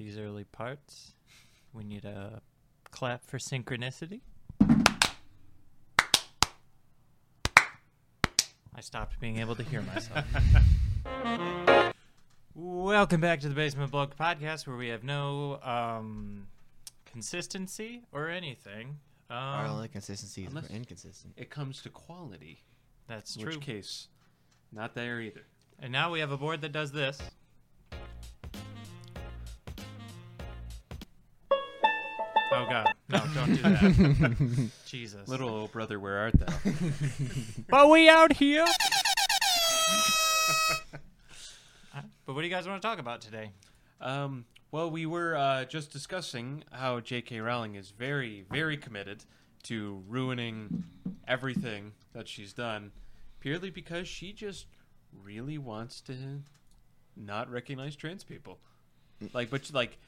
these early parts. We need a clap for synchronicity. I stopped being able to hear myself. Welcome back to the Basement Bloke podcast, where we have no um, consistency or anything. Um, Our only consistency is we're inconsistent. It comes to quality. that's In true. which case, not there either. And now we have a board that does this. Oh god, no! Don't do that. Jesus. Little old brother, where art thou? But we out here. But what do you guys want to talk about today? Um, well, we were uh, just discussing how J.K. Rowling is very, very committed to ruining everything that she's done, purely because she just really wants to not recognize trans people, like, but like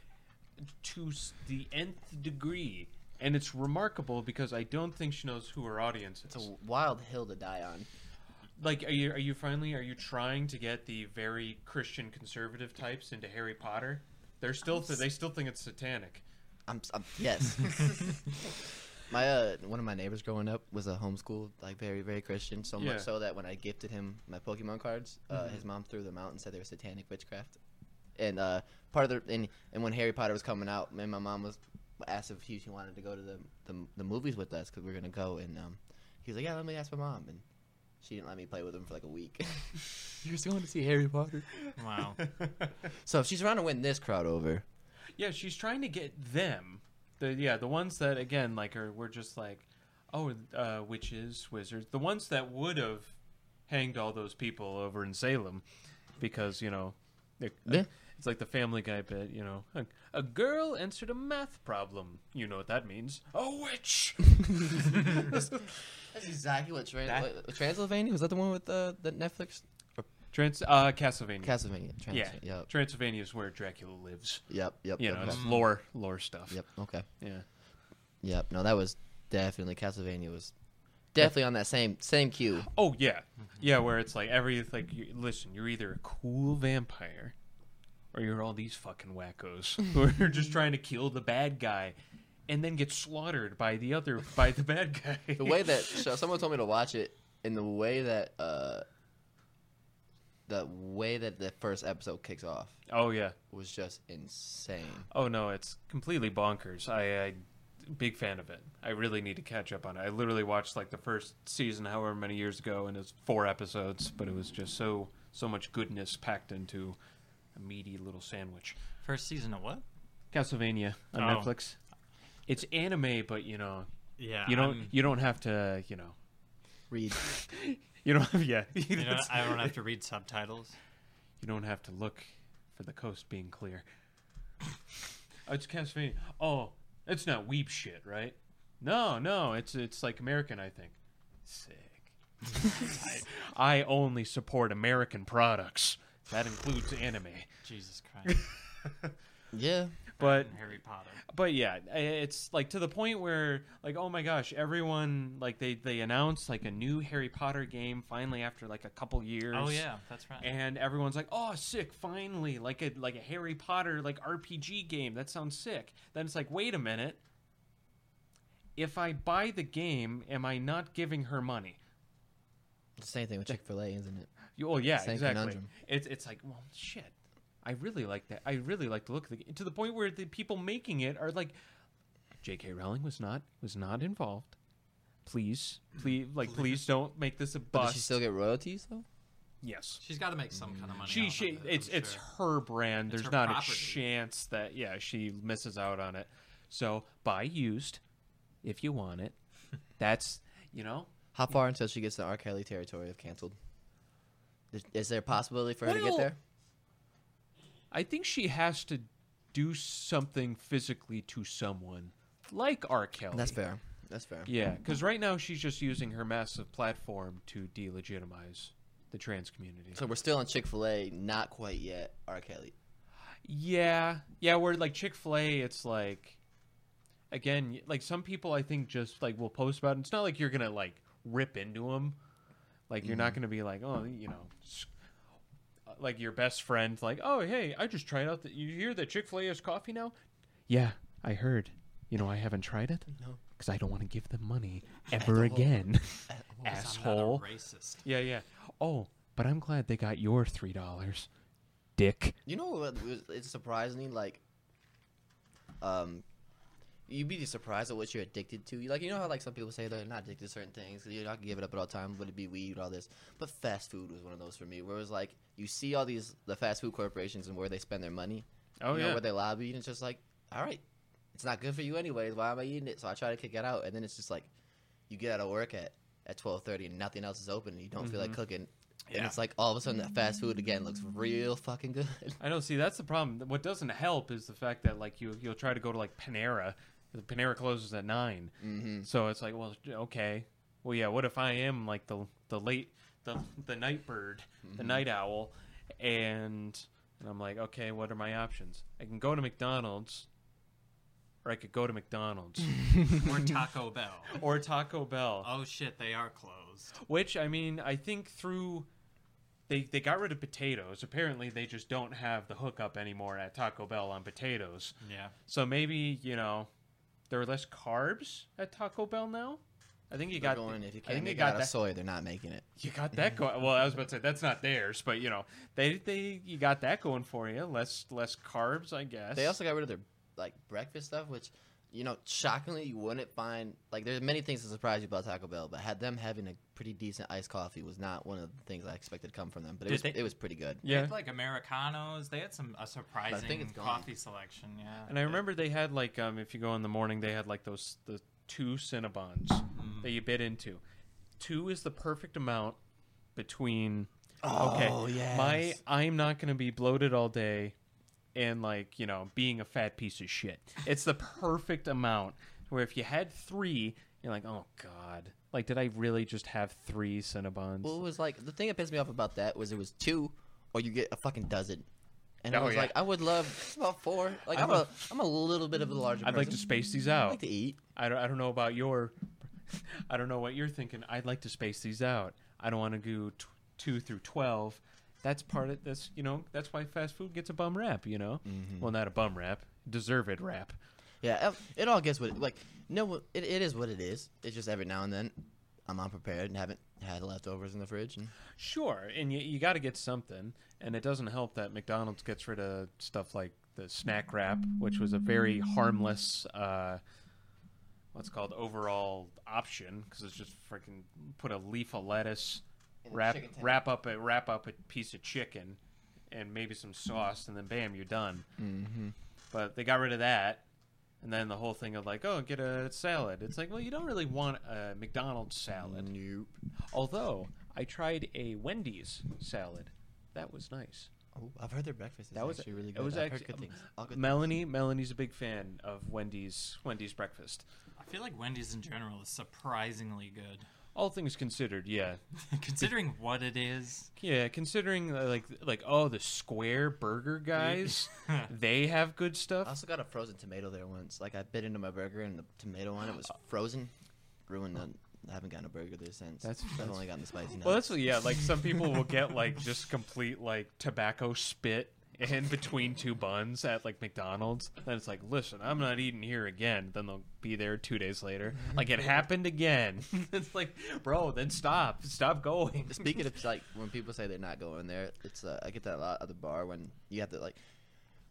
to the nth degree. And it's remarkable because I don't think she knows who her audience is. It's a wild hill to die on. like, are you are you finally are you trying to get the very Christian conservative types into Harry Potter? They're still th- they still think it's satanic. I'm, I'm yes. my uh, one of my neighbors growing up was a homeschool, like very very Christian. So Yeah. much so that when I gifted him my Pokemon cards, uh, Mhm. his mom threw them out and said they were satanic witchcraft. And uh, part of the and, and when Harry Potter was coming out, me and my mom was asked if he, he wanted to go to the the, the movies with us because we were gonna go, and um, he was like, "Yeah, let me ask my mom." And she didn't let me play with him for like a week. You're still going to see Harry Potter. Wow. So if she's trying to win this crowd over, yeah, she's trying to get them. The yeah, the ones that again like are were just like, oh, uh, witches, wizards, the ones that would have hanged all those people over in Salem, because you know, Yeah. It's like the Family Guy bit. You know, a, a girl answered a math problem. You know what that means? A witch. That's exactly what, Tran- That- what Transylvania was. That the one with uh, the Netflix Trans uh, Castlevania. Castlevania? Trans- yeah, Yep. Transylvania is where Dracula lives. Yep. Yep. You yep, know, okay. it's lore lore stuff. Yep. Okay. Yeah. Yep. No, that was definitely Castlevania was definitely on that same same cue. Oh yeah, yeah. Where it's like every like, you, listen, you're either a cool vampire, or you're all these fucking wackos who are just trying to kill the bad guy, and then get slaughtered by the other by the bad guy. The way that so someone told me to watch it, and the way that uh, the way that the first episode kicks off oh yeah, was just insane. oh no, it's completely bonkers. I, I big fan of it. I really need to catch up on it. I literally watched like the first season, however many years ago, and it's four episodes, but it was just so so much goodness packed into a meaty little sandwich. First season of what? Castlevania on Oh. Netflix. It's anime, but you know, Yeah. you don't I'm- you don't have to, you know, Read. you don't have yeah, you know, I don't have to read subtitles. you don't have to look for the coast being clear. Oh, it's Castlevania. Oh, it's not weep shit, right? No, no, it's it's like American, I think. Sick. I, I only support American products. That includes anime. Jesus Christ. Yeah. But Harry Potter. but yeah it's like to the point where like oh my gosh everyone like they they announced like a new harry potter game finally after like a couple years Oh yeah, that's right. and everyone's like oh sick finally like a like a harry potter like rpg game that sounds sick then it's like wait a minute if i buy the game am i not giving her money The same thing with Chick Fil A, isn't it? You- oh yeah Same exactly conundrum. it's it's like well shit i really like that i really like the look of the game to the point where the people making it are like J.K. Rowling was not was not involved. Please, please, like, please don't make this a But bust. does she still get royalties though? yes, She's got to make some kind of money. she she of it, it's I'm it's sure. her brand. It's There's her not property. a chance that yeah she misses out on it. So buy used if you want it. That's you know How far until she gets the R. Kelly territory of canceled? Is, there a possibility for her to get there? I think she has to do something physically to someone like R. Kelly. That's fair. That's fair. Yeah, because right now she's just using her massive platform to delegitimize the trans community. So we're still on Chick Fil A, not quite yet. R. Kelly. Yeah, yeah. Where like Chick Fil A, it's like, again, like some people I think just like will post about. it. It's not like you're gonna like rip into them. Like you're not gonna be like, oh, you know, s- like your best friend, like, oh hey, I just tried out. The, you hear that Chick Fil A has coffee now? Yeah, I heard. You know, I haven't tried it No. because I don't want to give them money ever again. Asshole. racist. Yeah, yeah. Oh, but I'm glad they got your three dollars, dick. You know what? was- It's surprisingly like, um, you'd be surprised at what you're addicted to. Like you know how like some people say they're not addicted to certain things. You're not give it up at all time. Would it be weed? All this, but fast food was one of those for me. Where it was like you see all these the fast food corporations and where they spend their money. Oh you know, yeah. where they lobby, and it's just like, all right, it's not good for you anyways. Why am I eating it? So I try to kick it out, and then it's just like, you get out of work at at twelve thirty, and nothing else is open, and you don't feel like Mhm. cooking. And it's like all of a sudden that fast food again looks real fucking good. I know. See, that's the problem. What doesn't help is the fact that like you you'll try to go to like Panera. The Panera closes at nine, mm-hmm. so it's like, well, okay, well, yeah. What if I am like the the late the the night bird, the Mhm. night owl, and and I'm like, okay, what are my options? I can go to McDonald's, or I could go to McDonald's or Taco Bell. or Taco Bell. Oh shit, they are closed. Which I mean, I think through they they got rid of potatoes. Apparently, they just don't have the hookup anymore at Taco Bell on potatoes. Yeah. So maybe you know there are less carbs at Taco Bell now. I think you They're got going if you I can't think make they got that. soy, they're not making it. You got that going. Well, I was about to say that's not theirs, but you know they they you got that going for you. Less less carbs, I guess. They also got rid of their like breakfast stuff, which you know, shockingly, you wouldn't find like there's many things that surprise you about Taco Bell, but had them having a pretty decent iced coffee was not one of the things I expected to come from them. But it Did was they- it was pretty good. They yeah. had, like Americanos. They had some a surprising it's gone. coffee selection. Yeah. And I remember they had like um if you go in the morning they had like those the two Cinnabons Mm. that you bit into. Two is the perfect amount between Oh okay yes. my I'm not gonna be bloated all day and like you know being a fat piece of shit. It's the perfect amount where if you had three you're like oh god like did I really just have three Cinnabons? well, it was like the thing that pissed me off about that was it was two, or you get a fucking dozen. And I Oh, was yeah. like, I would love about four. Like I'm I'm, a- a, I'm a little bit of a larger. I'd like to space these I out. like to eat. I don't, I don't know about your I don't know what you're thinking. I'd like to space these out. I don't want to go t- 2 through 12. That's part of this, you know, that's why fast food gets a bum rap, you know? Mm-hmm. Well, not a bum rap, deserved rap. Yeah, it- all gets what it, like. No, it, it is what it is. It's just every now and then I'm unprepared and haven't had leftovers in the fridge. And Sure, and you, you got to get something, and it doesn't help that McDonald's gets rid of stuff like the snack wrap, which was a very harmless, uh, what's called overall option because it's just freaking put a leaf of lettuce, wrap wrap up a wrap up a piece of chicken, and maybe some sauce, and then bam, you're done. mm-hmm. But they got rid of that. And then the whole thing of like, oh, get a salad. It's like, well, you don't really want a McDonald's salad. Nope. Although I tried a Wendy's salad, that was nice. Oh, I've heard their breakfast is That was- actually really it good. was I've actu- heard good things. All good Melanie, Melanie's a big fan of Wendy's Wendy's breakfast. I feel like Wendy's in general is surprisingly good, All things considered, yeah, considering what it is. yeah. Considering uh, like like oh the square burger guys, they have good stuff. I also got a frozen tomato there once. Like I bit into my burger and the tomato on it was frozen. Ruined the. I haven't gotten a burger there since. That's- I've that's- only gotten the spicy. Well, nuts. that's yeah. Like some people will get like just complete like tobacco spit in between two buns at like McDonald's. Then it's like, listen, I'm not eating here again. Then they'll be there two days later. Like it happened again. it's like, bro, then stop, stop going. Speaking of like when people say they're not going there, it's uh, I get that a lot at the bar when you have to like,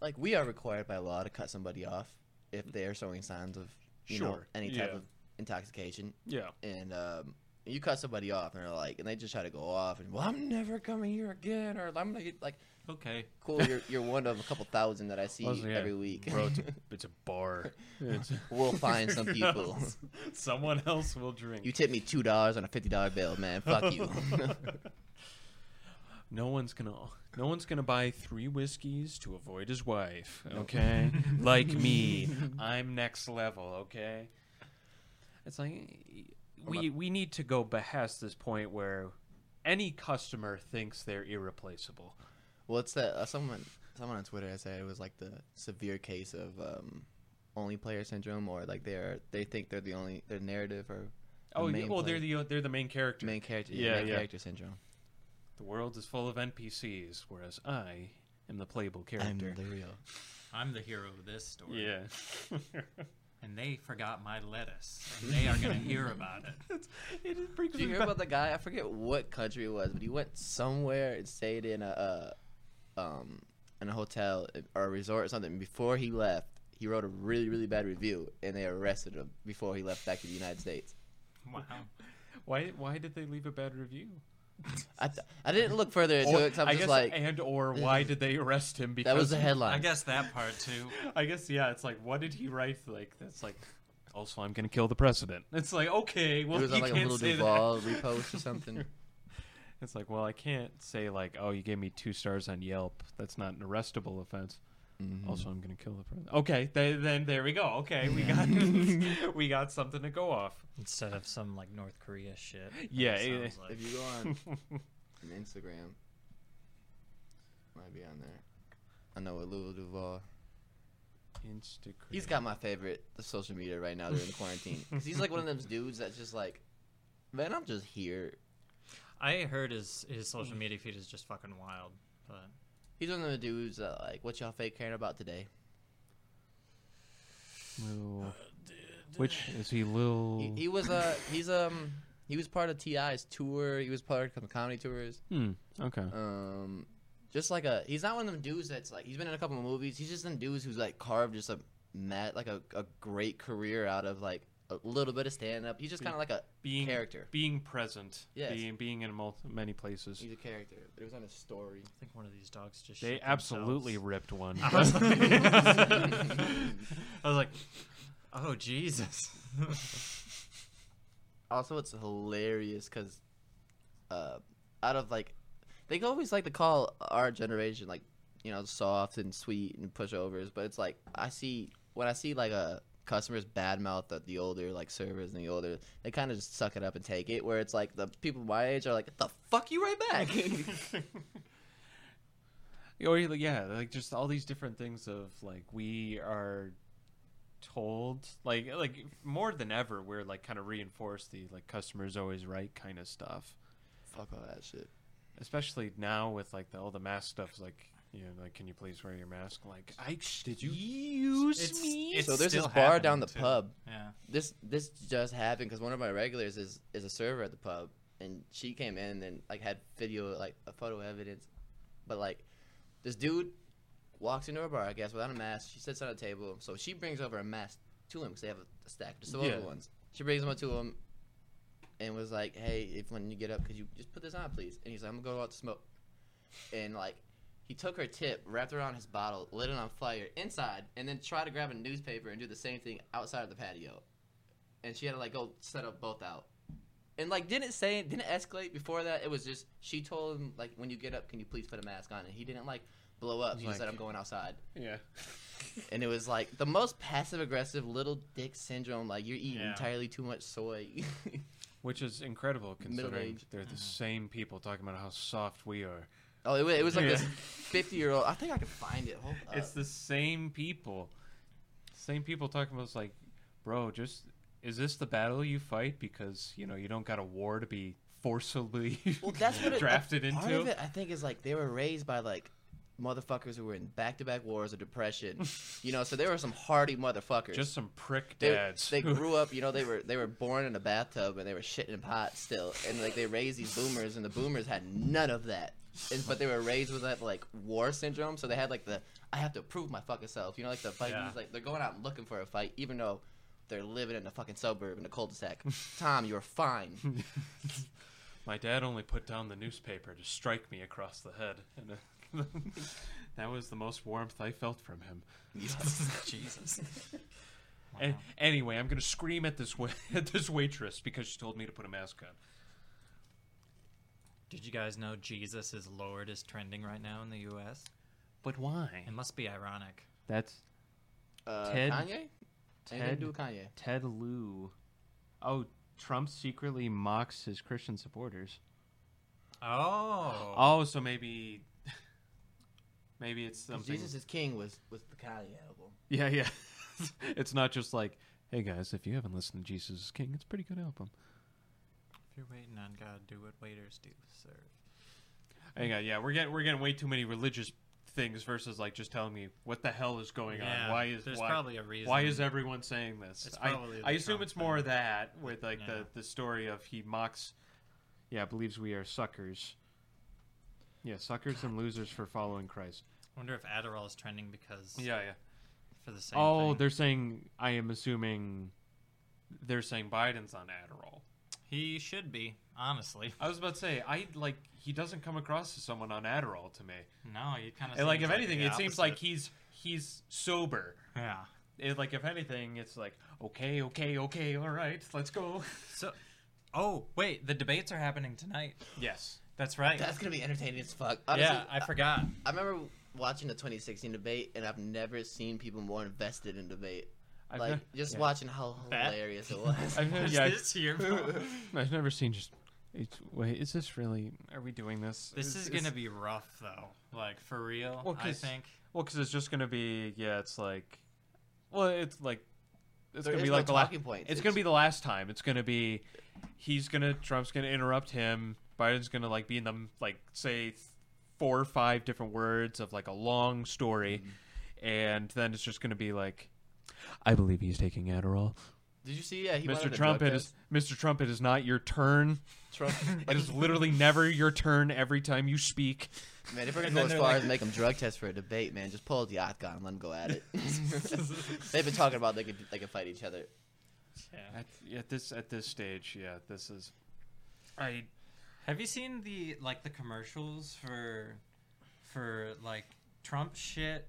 like we are required by law to cut somebody off if they are showing signs of you know Sure, any type yeah. of intoxication, yeah, and um, you cut somebody off and they're like, and they just try to go off and well, I'm never coming here again, or I'm get like, Okay. cool, you're you're one of a couple thousand that I see yeah, every week. bro, it's a, it's a bar. It's, we'll find some people. Someone else will drink. You tip me two dollars on a fifty dollar bill, man. Fuck you. No one's gonna no one's gonna buy three whiskeys to avoid his wife, okay? like me. I'm next level, okay? It's like we we need to go past this point where any customer thinks they're irreplaceable. Well, it's that uh, someone someone on Twitter said it was like the severe case of um, only player syndrome, or like they're they think they're the only their narrative or Oh, yeah, main well, player. they're the they're the main character. main character, Yeah, main yeah. character syndrome. The world is full of NPCs, whereas I am the playable character. I'm character. the real. I'm the hero of this story. Yeah. And they forgot my lettuce. And they are going to hear about it. it brings Did you hear back- about the guy? I forget what country it was, but he went somewhere and stayed in a, uh um in a hotel or a resort or something. Before he left, he wrote a really really bad review, and they arrested him before he left back to the United States. Wow. Why? Why did they leave a bad review? I, th- I didn't look further into Or- it. 'cause I'm I just guess, like and or why did they arrest him? Because that was the headline. I guess that part too. I guess yeah. It's like, what did he write? Like that's like. Also, I'm gonna kill the president. It's like okay, well it was you on like a can't little say Duval that. repost or something. It's like, well, I can't say like, oh, you gave me two stars on Yelp. That's not an arrestable offense. Mhm. Also, I'm gonna kill the president. Okay, th- then there we go. Okay, we got we got something to go off. Instead of some like North Korea shit. Yeah, It it- like. if you go on on Instagram, might be on there. I know with Lil Duval. Instagram. He's got my favorite social media right now during the quarantine. 'Cause he's like one of those dudes that's just like, man, I'm just here. I heard his his social media feed is just fucking wild. But He's one of the dudes that like, what y'all fake caring about today? Lil- Which is he, Lil? He, he was uh he's um he was part of Ti's tour. He was part of some comedy tours. Hmm. Okay. Um, just like a he's not one of them dudes that's like he's been in a couple of movies. He's just them dudes who's like carved just a mat like a, a great career out of like a little bit of stand up. He's just kind of like a being character. being present. Yes. Being being in mul- many places. He's a character. It was on his story. I think one of these dogs just. They shit absolutely themselves. ripped one. I was like, I was like, oh Jesus. Also, it's hilarious because, uh, out of like, they always like to call our generation like, you know, soft and sweet and pushovers. But it's like I see when I see like a customers badmouth the, the older like servers and the older, they kind of just suck it up and take it. Where it's like the people my age are like, the fuck you right back. Or yeah, like just all these different things of like we are told like like more than ever we're like kind of reinforce the like customers always right kind of stuff. fuck all that shit. Especially now with like the, all the mask stuff like you know like can you please wear your mask like I did you use It's- me? it's so there's this bar down the too. pub Yeah. this this just happened because one of my regulars is is a server at the pub, and she came in and like had video like a photo evidence, but like this dude walks into her bar, I guess, without a mask. She sits on a table, so she brings over a mask to him because they have a, a stack of disposable Yeah. ones. She brings them up to him, and was like, "Hey, if when you get up, could you just put this on, please?" And he's like, "I'm gonna go out to smoke," and like. He took her tip, wrapped it around his bottle, lit it on fire inside, and then tried to grab a newspaper and do the same thing outside of the patio and she had to like go set up both out. And like didn't say didn't escalate before that. It was just she told him like when you get up, can you please put a mask on? And he didn't like blow up. He just said I'm going outside. yeah. And it was like the most passive aggressive little dick syndrome. Like you're eating Yeah. entirely too much soy. Which is incredible considering they're the uh-huh. same people talking about how soft we are. Oh, it, it was like this 50 year old. I think I can find it. Hold up. It's the same people. Same people talking about it's like, bro, just is this the battle you fight because, you know, you don't got a war to be forcibly well, that's what it, drafted part into? of it, I think, is like they were raised by like motherfuckers who were in back to back wars of depression. you know, so there were some hardy motherfuckers. Just some prick they, dads. they grew up, you know, they were they were born in a bathtub and they were shitting in pots still, and like they raised these boomers, and the boomers had none of that, and, but they were raised with that like war syndrome, so they had like the I have to prove my fucking self, you know, like the Vikings, Yeah. like they're going out looking for a fight, even though they're living in a fucking suburb in a cul-de-sac. Tom, you're fine. My dad only put down the newspaper to strike me across the head. And uh, that was the most warmth I felt from him. Jesus. A- Wow. anyway, I'm going to scream at this, wa- at this waitress because she told me to put a mask on. Did you guys know Jesus is Lord is trending right now in the U.S.? But why? It must be ironic. That's Uh, Ted- Kanye? Ted do Kanye? Ted Lieu. Oh, Trump secretly mocks his Christian supporters. Oh. Oh, so maybe, maybe it's something. Jesus is King was was the Kanye album. Yeah, yeah. it's not just like, hey guys, if you haven't listened to Jesus is King, it's a pretty good album. You're waiting on God, do what waiters do, serve. Hang on, yeah, we're getting we're getting way too many religious things versus like just telling me what the hell is going Yeah, on. Why is there's why, probably a reason. why is everyone saying this? It's I, probably the I assume Trump it's more thing. that with like Yeah. the the story of he mocks, yeah, believes we are suckers. Yeah, suckers and losers for following Christ. I wonder if Adderall is trending because Yeah, yeah. for the same Oh, thing. they're saying. I am assuming they're saying Biden's on Adderall. He should be honestly. I was about to say, I like he doesn't come across as someone on Adderall to me. No, he kind of like if anything, it seems like he's he's sober. yeah. It, like if anything, it's like okay, okay, okay, all right, let's go. So, oh wait, the debates are happening tonight. Yes. That's right. That's gonna be entertaining as fuck. Honestly, yeah, I forgot. I remember watching the 2016 debate, and I've never seen people more invested in debate. I've like ne- just yeah. watching how That- hilarious it was. I've never, yeah, this your fault? I've never seen just. It's, wait, is this really? Are we doing this? This is gonna be rough though. Like for real, Well, I 'cause- think. well because it's just gonna be yeah. It's like, well, it's like it's There gonna be no like the la- talking points. It's gonna be the last time. It's gonna be he's gonna Trump's gonna interrupt him. Biden's gonna like be in them like say four or five different words of like a long story, mm-hmm. and then it's just gonna be like, I believe he's taking Adderall. Did you see? Yeah, he Mr. Trump, it is. Mr. Trump. It is not your turn. Trump. It is literally never your turn every time you speak. Man, if we're gonna go as far like- as make them drug test for a debate, man, just pull out the Octagon and let them go at it. They've been talking about they could they could fight each other. Yeah. At, at this at this stage, yeah, this is. I Have you seen the like the commercials for for like Trump shit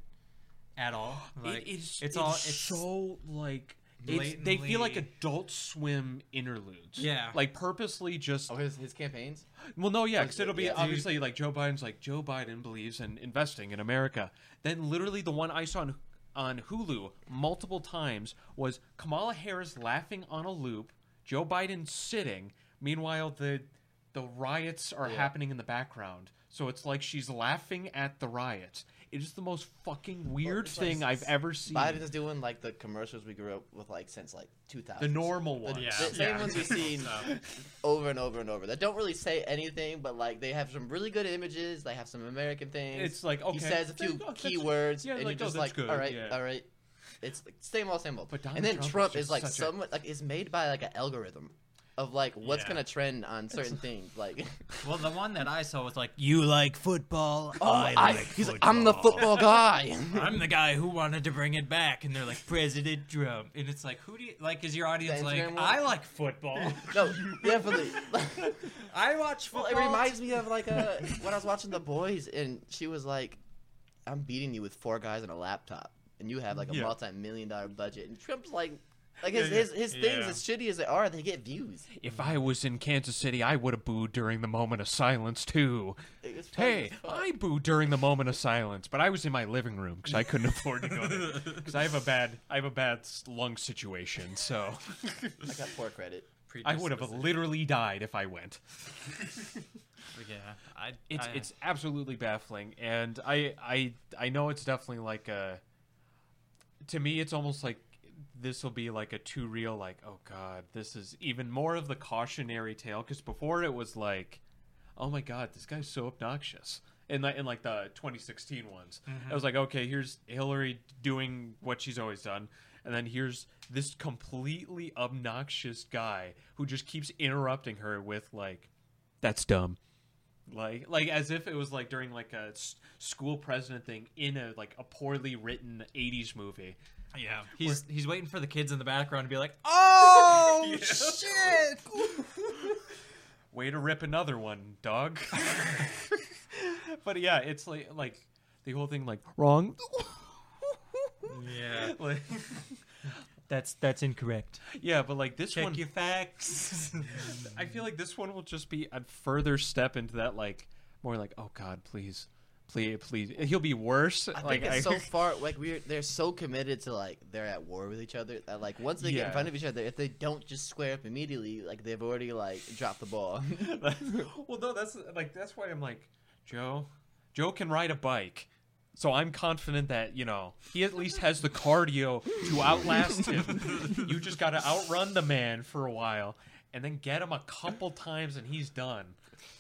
at all? Like it is. it's all it's so like. It's, they feel like Adult Swim interludes. Yeah. like purposely just. Oh, his his campaigns. Well, no, yeah, because it'll be yeah. obviously like Joe Biden's like Joe Biden believes in investing in America. Then literally the one I saw on, on Hulu multiple times was Kamala Harris laughing on a loop, Joe Biden sitting. Meanwhile, the the riots are Yeah. happening in the background, so it's like she's laughing at the riots. It is the most fucking weird it's like thing I've ever seen. Biden's doing like the commercials we grew up with like since like 2000. the normal ones. Yeah. The same ones we've seen Stuff. over and over and over. That don't really say anything, but like they have some really good images. They have some American things. It's like okay, he says a few Oh, that's- keywords, yeah, and like, you're oh, just that's like, good, all right, yeah. all right. It's like, same old, same old. But Donald and then Trump is Trump, just is like such a- like is made by like an algorithm of like what's Yeah. gonna trend on certain things. Like, Well, the one that I saw was like, "You like football? oh, I, like he's like, I'm the football guy. I'm the guy who wanted to bring it back, and they're like President Trump, and it's like, who do you like? Is your audience The like? Instagram one? I like football. no, definitely. I watch Well, football. it reminds me of like a when I was watching The Boys, and she was like, "I'm beating you with four guys and a laptop, and you have like a Yeah. multi-million dollar budget." And Trump's like, like his Yeah, yeah. his, his things, Yeah. as shitty as they are, they get views. If I was in Kansas City, I would have booed during the moment of silence too. Hey. I booed during the moment of silence, but I was in my living room because I couldn't afford to go there because I have a bad I have a bad lung situation. So I got poor credit. I would have literally died if I went. Yeah, I. It's I, it's absolutely baffling, and I I I know it's definitely like a. To me, it's almost like this will be like a too real. Like, oh god, this is even more of the cautionary tale. Because before it was like, oh my god, this guy's so obnoxious. In like in like the 2016 ones, mm-hmm. I was like, okay, here's Hillary doing what she's always done, and then here's this completely obnoxious guy who just keeps interrupting her with like, that's dumb like like as if it was like during like a s- school president thing in a like a poorly written 80s movie yeah, he's he's waiting for the kids in the background to be like, "Oh Yeah. shit!" way to rip another one dog but yeah it's like like the whole thing like wrong yeah, like, that's that's incorrect. yeah but like this Check one your facts. i feel like this one will just be a further step into that like more like oh god please please please he'll be worse I like think it's so far like we're they're so committed to like they're at war with each other that like once they get in front of each other, if they don't just square up immediately, like they've already like dropped the ball. well, no, that's like that's why I'm like Joe. Joe can ride a bike, so I'm confident that you know he at least has the cardio to outlast him. you just got to outrun the man for a while, and then get him a couple times and he's done.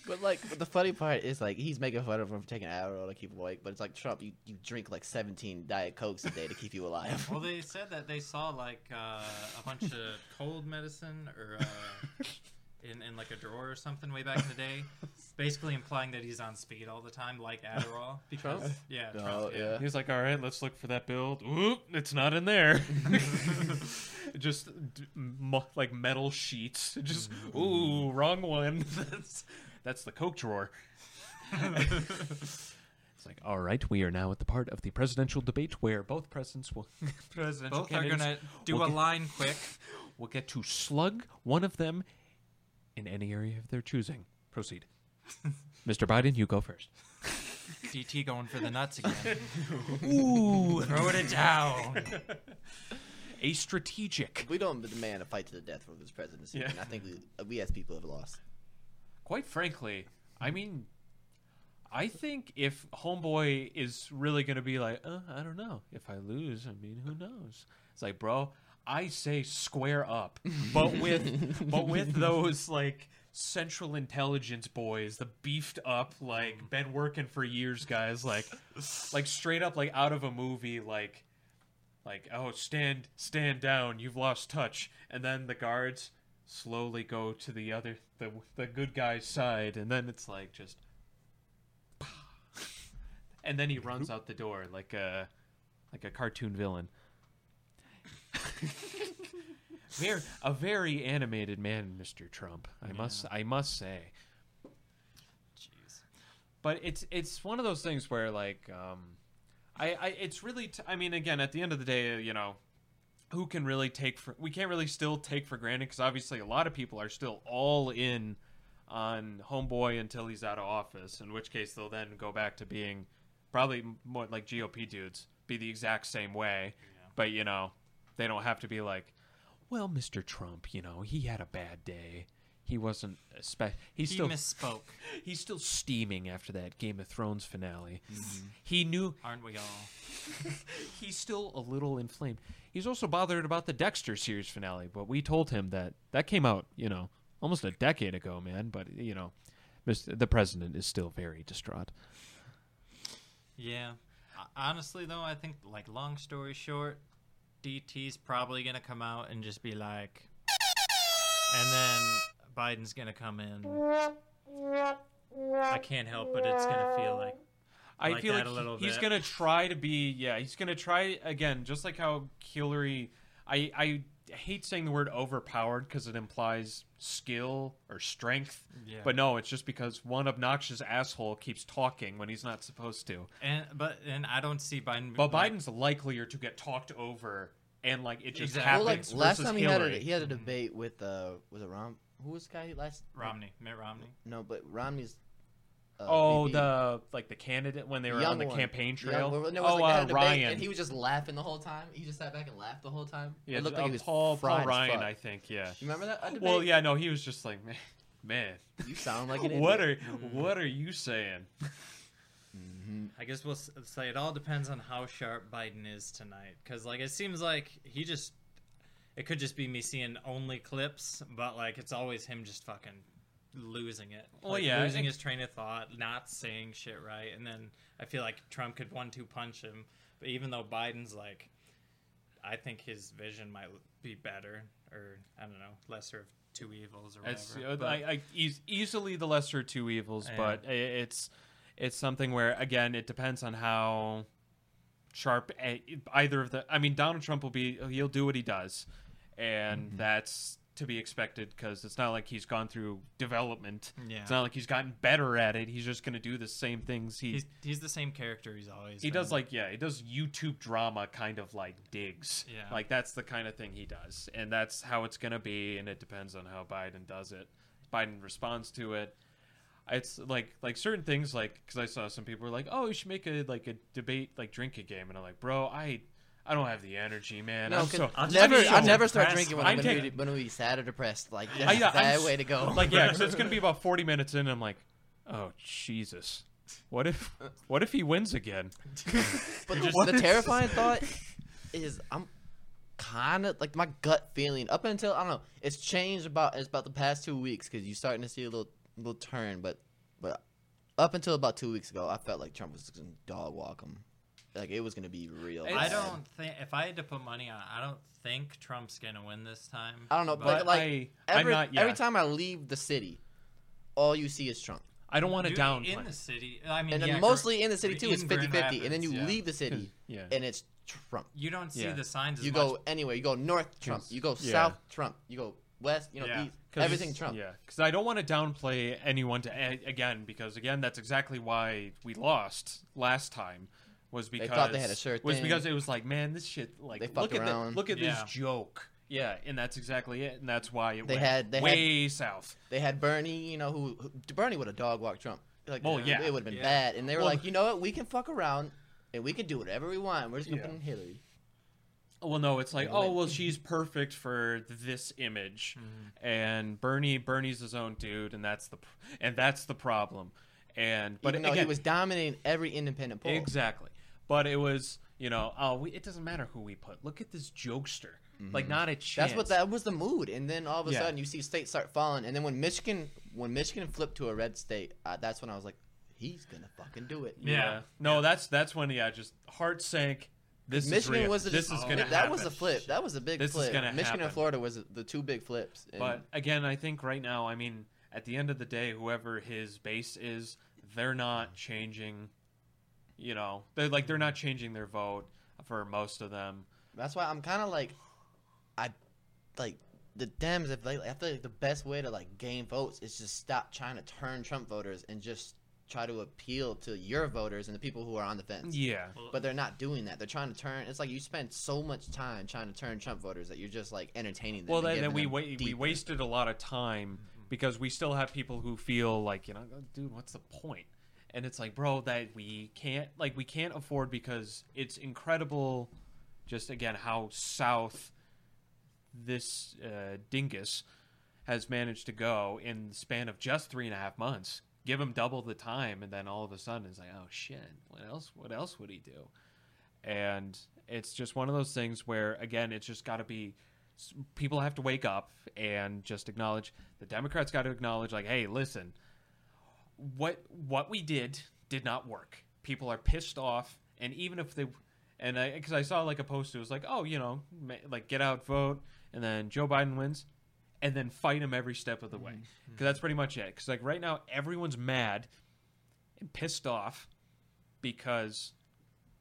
But like, but the funny part is like he's making fun of him for taking Adderall to keep him awake. But it's like Trump, you, you drink like 17 Diet Cokes a day to keep you alive. Well, they said that they saw like uh, a bunch of cold medicine or uh, in in like a drawer or something way back in the day, basically implying that he's on speed all the time, like Adderall. Because Trump? yeah, Oh, Trump, yeah. He's like, all right, let's look for that build. Oop, it's not in there. Just like metal sheets. Just ooh, wrong one. That's that's the coke drawer. it's like, all right, we are now at the part of the presidential debate where both presidents will presidential Both are candidates gonna do will a get- line quick. We'll get to slug one of them in any area of their choosing. Proceed. Mr. Biden, you go first. DT going for the nuts again. Ooh, Throwing it down. a strategic. we don't demand a fight to the death for this presidency. Yeah. And I think we, we as people have lost. Quite frankly, I mean, I think if Homeboy is really going to be like, uh, I don't know. If I lose, I mean, who knows? It's like, bro, I say square up, but with but with those like Central Intelligence boys, the beefed up, like been working for years, guys, like like straight up, like out of a movie, like like oh stand stand down, you've lost touch, and then the guards slowly go to the other the the good guy's side, and then it's like just. And then he runs out the door like a like a cartoon villain. very a very animated man, Mr. Trump. I must I must say. Jeez. But it's it's one of those things where like um I I it's really t- I mean again at the end of the day, you know, who can really take for we can't really still take for granted cuz obviously a lot of people are still all in on homeboy until he's out of office, in which case they'll then go back to being probably more like GOP dudes, be the exact same way. But you know, they don't have to be like, well, Mr. Trump, you know, he had a bad day. He wasn't spe- he's He still misspoke, he's still steaming after that Game of Thrones finale. Mm-hmm. He knew aren't we all? he's still a little inflamed. He's also bothered about the Dexter series finale, but we told him that that came out, you know, almost a decade ago, man. But you know, Mr. the president is still very distraught. Yeah. Honestly, though, I think, like, long story short, DT's probably going to come out and just be like, and then Biden's going to come in. I can't help but it's going to feel like, I Like feel that like a little he's bit. gonna try to be yeah he's gonna try again just like how Hillary I I hate saying the word overpowered because it implies skill or strength yeah. but no it's just because one obnoxious asshole keeps talking when he's not supposed to and, but, and I don't see Biden. but like, Biden's likelier to get talked over and like it just Exactly. Well, happens like last time he had a, he had a debate with uh was it Rom? Who was the guy last? Romney, Mitt Romney. No, but Romney's. Uh, oh VP. the like the candidate when they were Young on the one. campaign trail well, no, it was oh like uh, debate, Ryan and he was just laughing the whole time. He just sat back and laughed the whole time. yeah it looked uh, like he was Paul Paul Ryan. I think yeah You remember that? that well yeah no he was just like man man You sound like an what idiot. are what are you saying? Mhm. I guess we'll say it all depends on how sharp Biden is tonight. Because, like, it seems like he just. It could just be me seeing only clips, but, like, it's always him just fucking losing it. Well, Like, yeah, Losing his train of thought, not saying shit right. And then I feel like Trump could one two punch him. But even though Biden's, like. I think his vision might be better, or, I don't know, lesser of two evils or whatever. I, I, eas- easily the lesser of two evils, Yeah. but eh, it's it's something where again it depends on how sharp a- either of the. I mean, Donald Trump will be he'll do what he does, and Mm-hmm. that's to be expected because it's not like he's gone through development. yeah. It's not like he's gotten better at it. He's just going to do the same things he He's, he's the same character he's always he been. does like yeah he does youtube drama kind of like digs Yeah. like that's the kind of thing he does and that's how it's gonna be and it depends on how biden does it biden responds to it it's like like certain things like because i saw some people were like oh you should make a like a debate like drinking game and i'm like bro i i don't have the energy man No, i'm so I'll never. be I so never start drinking when I'm I'm, be, when I'm gonna be sad or depressed. Like I- that's yeah, I'm that way to go. like yeah so it's gonna be about 40 minutes in and i'm like oh jesus what if what if he wins again But the, just- the terrifying thought is I'm kind of like my gut feeling up until I don't know. It's changed about it's about the past two weeks because you're starting to see a little little turn, but but up until about two weeks ago, I felt like Trump was going to dog walk him. Like it was going to be real. I bad. don't think if I had to put money on, it, I don't think Trump's gonna win this time. I don't know, but- like But like I, I'm every not, yeah. every time I leave the city, all you see is Trump. I don't want to down in the city. I mean, And yeah, mostly in the city too, it's Grand 50-50. And then you yeah. leave the city yeah. and it's Trump. you don't see Yeah. the signs. As You much. go anywhere. You go north, Trump. You go Yeah. south, Trump. You go west, you know, Yeah. east. 'Cause Everything it's- Trump. Yeah, because I don't want to downplay anyone to a- again because again that's exactly why we lost last time was because they thought they had a sure was thing. because it was like man this shit like They look at the, look at Yeah. this joke yeah and that's exactly it and that's why it They went had- they had- way south They had Bernie, you know, who, who Bernie would have dog walked Trump. Like, Well, yeah. it would have been Yeah. bad. And they were Well- like, you know what? We can fuck around and we can do whatever we want. We're just gonna Yeah. put in Hillary. Well no it's like oh well she's perfect for this image Mm-hmm. and Bernie Bernie's his own dude and that's the and that's the problem and but Even though again, he was dominating every independent poll. Exactly. But it was, you know, oh, we, it doesn't matter who we put. Look at this jokester. Like, not a chance. Mm-hmm. That's what that was the mood. And then all of a Yeah. sudden you see states start falling. And then when Michigan when Michigan flipped to a red state, uh, that's when I was like, he's gonna fucking do it. Yeah. Yeah. No, that's that's when yeah, just heart sank. This Michigan is real. was the, this is oh, gonna that happen. was a flip. That was a big This is flip. gonna Michigan happen. and Florida was the two big flips. And But again, I think right now, I mean, at the end of the day, whoever his base is, they're not changing. You know, they're like they're not changing their vote for most of them. That's why I'm kind of like, I like the Dems. If they, I feel like the best way to like gain votes is just stop trying to turn Trump voters and just try to appeal to your voters and the people who are on the fence. Yeah. But they're not doing that. They're trying to turn. It's like you spend so much time trying to turn Trump voters that you're just like entertaining them. Well, then, then we wa- we wasted a lot of time because we still have people who feel like you know, dude, what's the point? And it's like, bro, that we can't like we can't afford because it's incredible. Just again, how south this uh, dingus has managed to go in the span of just three and a half months. Give him double the time, and then all of a sudden it's like, oh shit, what else? What else would he do? And it's just one of those things where, again, it's just got to be people have to wake up and just acknowledge the Democrats got to acknowledge, like, hey, listen, what what we did did not work. People are pissed off, and even if they and I because I saw like a post, it was like, oh, you know, like get out, vote, and then Joe Biden wins, and then fight him every step of the way, because that's pretty much it. Because like right now, everyone's mad and pissed off because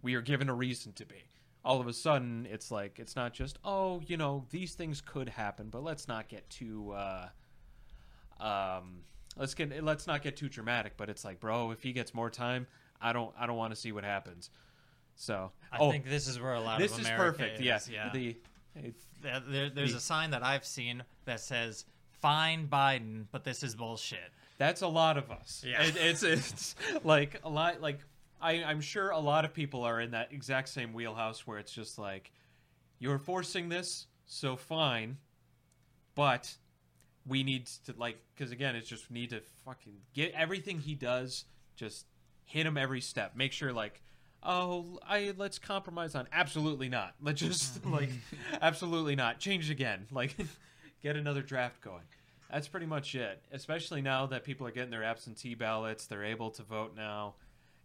we are given a reason to be. All of a sudden, it's like it's not just oh, you know, these things could happen, but let's not get too. Uh, um, let's get let's not get too dramatic. But it's like, bro, if he gets more time, I don't I don't want to see what happens. So I oh, think this is where a lot this of is perfect. is, yeah, yeah. The There- there- there's the- a sign that I've seen that says "Fine Biden," but this is bullshit. that's a lot of us. Yeah. It, it's it's like a lot like I, I'm sure a lot of people are in that exact same wheelhouse where it's just like you're forcing this, so fine, but we need to like because again, it's just need to fucking get everything he does, just hit him every step. Make sure like. Oh, I let's compromise on absolutely not. Let's just like absolutely not. Change again. Like get another draft going. That's pretty much it. Especially now that people are getting their absentee ballots, they're able to vote now.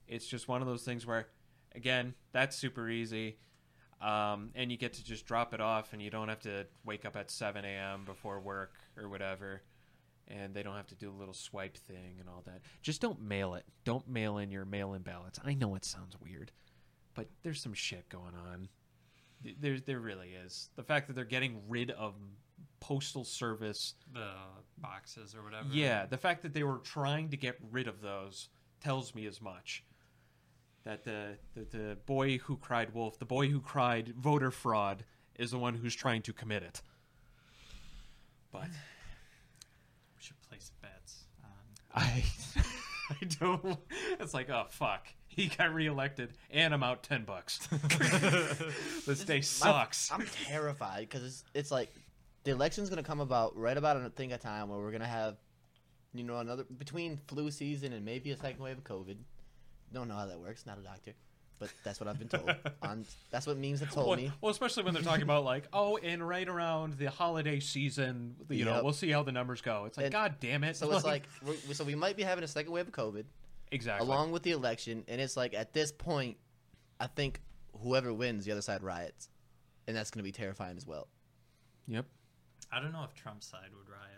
It's just one of those things where, again, that's super easy, um, and you get to just drop it off, and you don't have to wake up at 7 a.m. before work or whatever, and they don't have to do a little swipe thing and all that. Just don't mail it. Don't mail in your mail-in ballots. I know it sounds weird, but there's some shit going on. There, there really is. The fact that they're getting rid of postal service The boxes or whatever. yeah, the fact that they were trying to get rid of those tells me as much. That the, the the boy who cried wolf, the boy who cried voter fraud, is the one who's trying to commit it. But we should place bets. On... I I don't. It's like oh fuck, he got reelected, and I'm out ten bucks. this day My- sucks. I'm terrified because it's, it's like the election's gonna come about right about a thing of time where we're gonna have, you know, another between flu season and maybe a second wave of COVID. Don't know how that works. Not a doctor, but that's what I've been told. On that's what memes have told Well, me. well, especially when they're talking about like, oh, and right around the holiday season, you know, we'll see how the numbers go. It's like, And- God damn it! So it's like, so we might be having a second wave of COVID exactly. along with the election, and it's like at this point, I think whoever wins, the other side riots, and that's going to be terrifying as well. Yep. I don't know if Trump's side would riot.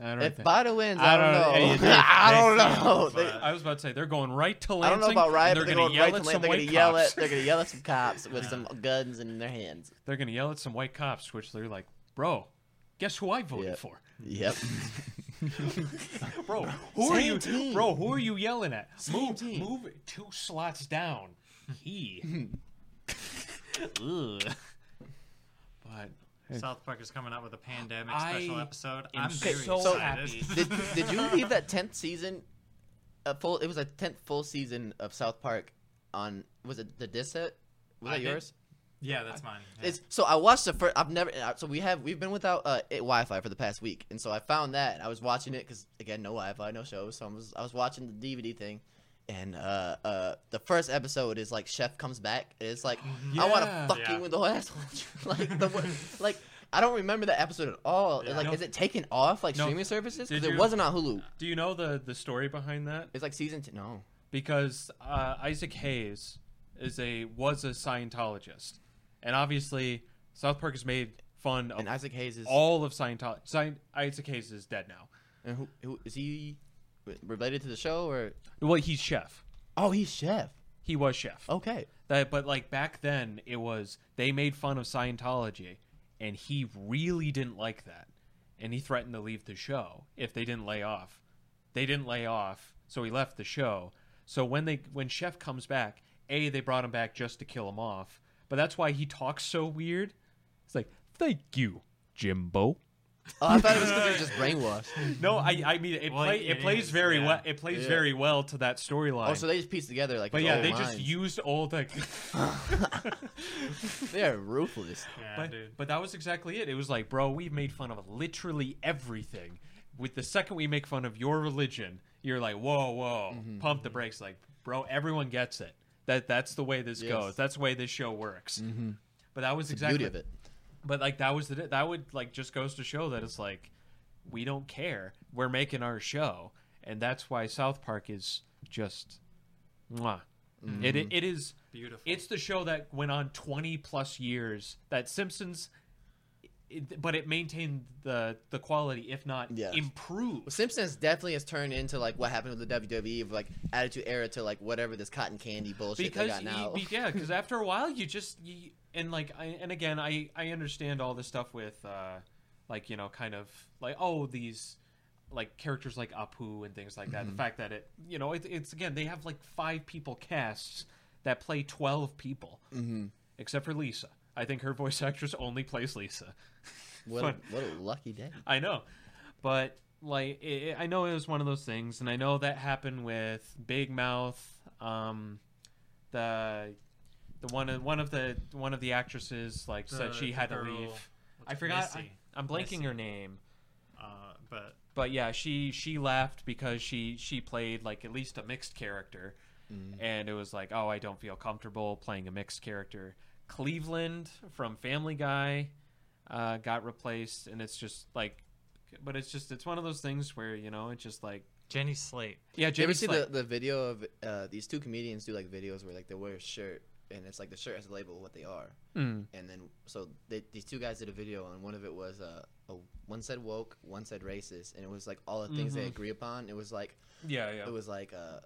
I don't If think- Biden wins, I I don't don't know. know. Hey, they- I don't know. They- I was about to say they're going right to Lansing. I don't know about riot, and but they're they're gonna yell right to at Lane. some They're going to yell cops. at. They're going to yell at some cops with Yeah. some guns in their hands. They're gonna yell at some white cops, which they're like, bro, guess who I voted Yep. for? Yep. Bro, who are you? team. Bro, who are you yelling at? Same move, team. move two slots down. He. Ugh. But South Park is coming out with a pandemic I special episode. I'm so very so excited. happy. did, did you leave that tenth season? A full. It was a tenth full season of South Park. On was it the disc set? Was I that did. yours? yeah, that's mine. Yeah. It's so I watched the first. I've never. uh, So we have we've been without uh, it, Wi-Fi for the past week, and so I found that and I was watching it because again no Wi-Fi, no shows. So I was I was watching the DVD thing, and uh uh the first episode is like Chef comes back. And it's like I want to Yeah. fuck Yeah. you with the whole asshole. like the like I don't remember that episode at all. Yeah. Like No. is it taken off like No. streaming services? Because it wasn't on Hulu. do you know the the story behind that? It's like season two. No. because uh, Isaac Hayes is a was a Scientologist, and obviously South Park has made fun of And Isaac Hayes is. all of Scientology. Sci- Isaac Hayes is dead now. and who, who is he related to the show or? Well, he's chef. Oh, he's chef. He was chef. Okay. That, but like back then, it was they made fun of Scientology, and he really didn't like that, and he threatened to leave the show if they didn't lay off. They didn't lay off, so he left the show. So when they when Chef comes back, a they brought him back just to kill him off, but that's why he talks so weird. It's like thank you, Jimbo. Oh, I thought it was because they were just brainwashed. No, I I mean it Well, play, it it plays is, very yeah. well. It plays Yeah. very well to that storyline. Oh, so they just pieced together like. but his yeah, old they just lines. used old like. they are ruthless. yeah, But, dude. but that was exactly it. It was like, bro, we've made fun of literally everything. With the second we make fun of your religion, you're like, whoa, whoa, Mm-hmm. pump the brakes. Like, bro, everyone gets it. That that's the way this Yes. goes. That's the way this show works. Mm-hmm. But that was The exactly beauty of it. But like that was the that would like just goes to show that it's like we don't care. We're making our show, and that's why South Park is just, mwah. Mm-hmm. It it is Beautiful. it's the show that went on 20 plus years that Simpsons it, but it maintained the the quality if not Yes. improved. Simpsons definitely has turned into like what happened with the WWE of like Attitude Era to like whatever this cotton candy bullshit Because they got now. y- yeah, because after a while you just you, and like I, and again I I understand all this stuff with uh like you know kind of like oh these like characters like Apu and things like that. Mm-hmm. The fact that it you know it, it's again they have like five people casts that play 12 people mm-hmm. except for Lisa. I think her voice actress only plays Lisa. What a, what a lucky day. I know, but like it, I know it was one of those things, and I know that happened with Big Mouth. Um, the the one of one of the one of the actresses like said she the had to leave. I it, forgot. I, Missy. I'm blanking Missy. her name, Uh, but but yeah, she she left because she she played like at least a mixed character, and it was like, oh, I don't feel comfortable playing a mixed character. Cleveland from Family Guy uh, got replaced, and it's just like, but it's just it's one of those things where you know it's just like Jenny Slate. yeah, Did you ever Jenny see the, the video of uh, these two comedians do like videos where like they wear a shirt and it's like the shirt has a label of what they are, Mm. and then so they, these two guys did a video and one of it was uh, a one said woke, one said racist, and it was like all the things they Mhm. agree upon. It was like yeah, yeah. it was like uh,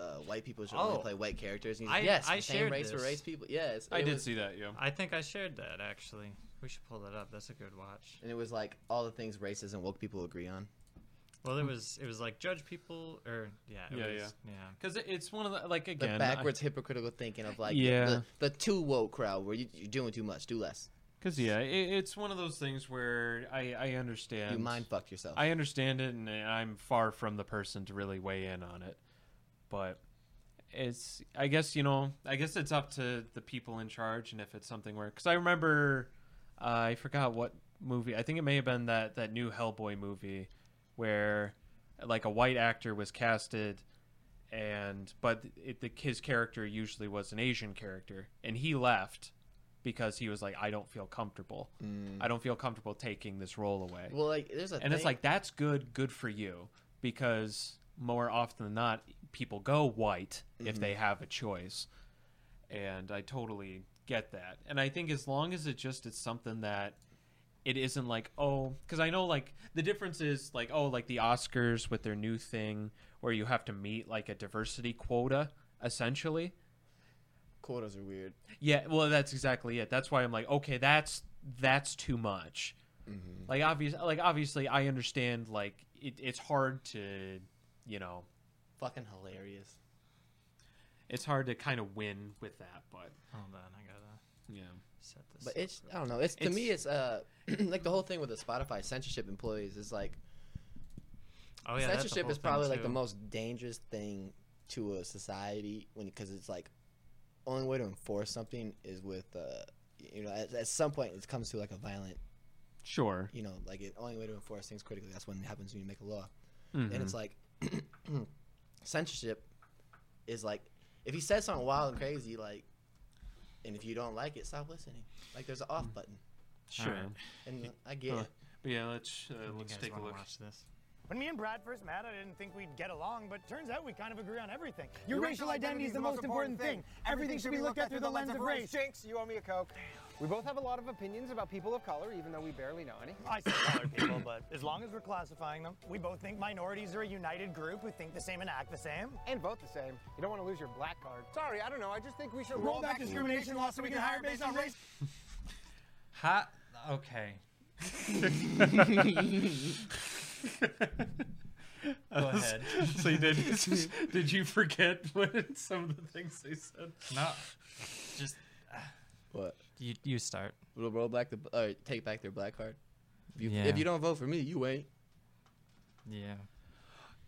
uh, white people should Oh. only play white characters. And he's I- yes, I the same race for this. race people. Yes, I did was- see that. Yeah. I think I shared that actually. We should pull that up. That's a good watch. and it was like all the things racist and woke people agree on. Well, it was it was like judge people or yeah, it Yeah, was, yeah. Because it's one of the like The again. backwards hypocritical thinking of like Yeah. the, the too woke crowd where you, you're doing too much, do less. Because yeah, it, it's one of those things where I I understand. You mind fuck yourself. I understand it, and I'm far from the person to really weigh in on it. But it's, I guess, you know, I guess it's up to the people in charge, and if it's something where, because I remember, uh, I forgot what movie. I think it may have been that that new Hellboy movie, where like a white actor was casted, and but it, the, his character usually was an Asian character, and he left because he was like, I don't feel comfortable. I don't feel comfortable taking this role away. Well, like there's a and it's like that's good, good for you because more often than not, people go white if Mm-hmm. they have a choice, and I totally get that. And I think as long as it just it's something that it isn't like oh because i know like the difference is like oh like the oscars with their new thing where you have to meet like a diversity quota essentially. Quotas are weird. yeah well that's exactly it. That's why i'm like okay that's that's too much. Mm-hmm. Like obvious like obviously i understand like it, it's hard to you know. Fucking hilarious. it's hard to kind of win with that but Hold on, I gotta yeah set this. But it's I don't know. It's to It's- me it's uh like the whole thing with the Spotify censorship employees is like oh yeah, that's censorship whole is probably like the too. most dangerous thing to a society when because it's like only way to enforce something is with uh you know at, at some point it comes to like a violent sure you know like the only way to enforce things critically that's when it happens when you make a law and it's like censorship is like if he says something wild and crazy like and if you don't like it stop listening like there's an off button sure Alright. and I get Huh. it but yeah let's uh, let's take a look Watch this. When me and Brad first met, I didn't think we'd get along, but turns out we kind of agree on everything. Your, racial identity is the most important thing. Everything should be looked at through the lens of race. Jinx, you owe me a Coke. We both have a lot of opinions about people of color, even though we barely know any. I say colored people, but as long as we're classifying them, we both think minorities are a united group who think the same and act the same. And vote the same. You don't want to lose your black card. Sorry, I don't know. I just think we should Roll back discrimination laws so we can hire based on race. Ha. Okay. Go ahead. so you did did you forget what some of the things they said No. Just uh, what you. You start. We'll roll back the or take back their black card. If you, Yeah. if you don't vote for me, you ain't. Yeah.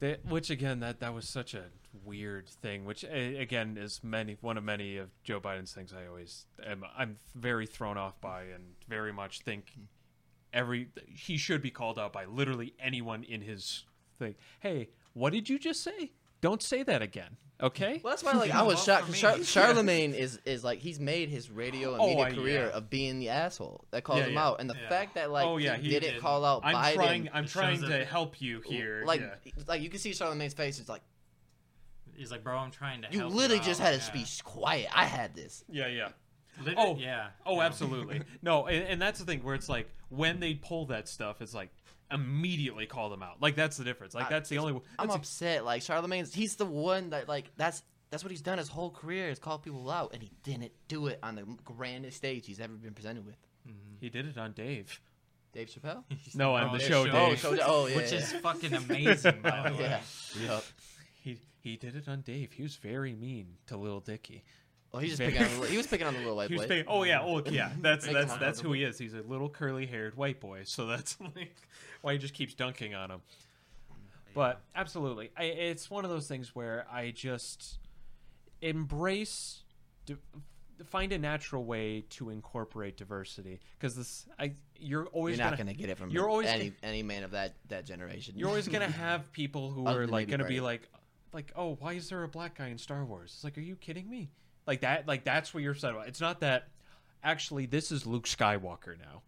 They, which again, that that was such a weird thing. Which a- again is many one of many of Joe Biden's things. I always am I'm very thrown off by, and very much think every he should be called out by literally anyone in his thing. Hey, what did you just say? Don't say that again, okay? Well, that's why like I was shocked. for 'cause. Char- Charlemagne is is like he's made his radio and Oh, media I- career yeah. of being the asshole that calls Yeah, him yeah, out, and the yeah. fact that like oh yeah, he, he didn't did. call out I'm Biden. trying. I'm trying to that- help you here. like yeah. like you can see Charlemagne's face. It's like He's like, bro, I'm trying to. you help literally out." just had a Yeah. speech. Quiet. I had this. yeah, yeah. Lit- Oh. yeah. Oh, absolutely. No, and, and that's the thing where it's like when they pull that stuff, it's like immediately call them out. Like that's the difference. Like I- that's the only. I'm That's upset. Like Charlemagne's, he's the one that like that's that's what he's done his whole career is call people out, and he didn't do it on the grandest stage he's ever been presented with. Mm-hmm. he did it on Dave. Dave Chappelle. No, on Oh, the the show, show. Oh, Dave. oh yeah, Which yeah. is fucking amazing, by the oh, way. yeah. Yup. He he did it on Dave. He was very mean to Lil Dicky. Oh, he just Very- picking on the, he was picking on the little white He was boy. big, oh yeah, oh yeah. That's Big that's that's who he is. He's a little curly haired white boy. So that's like why he just keeps dunking on him. But absolutely, I, it's one of those things where I just embrace, find a natural way to incorporate diversity because this, I you're always You're not gonna, gonna get it from you're always any gonna- any man of that that generation. you're always gonna have people who Other are like gonna be like, like, oh, why is there a black guy in Star Wars? It's like, are you kidding me? Like that, like that's what you're upset about. It's not that. Actually, this is Luke Skywalker now.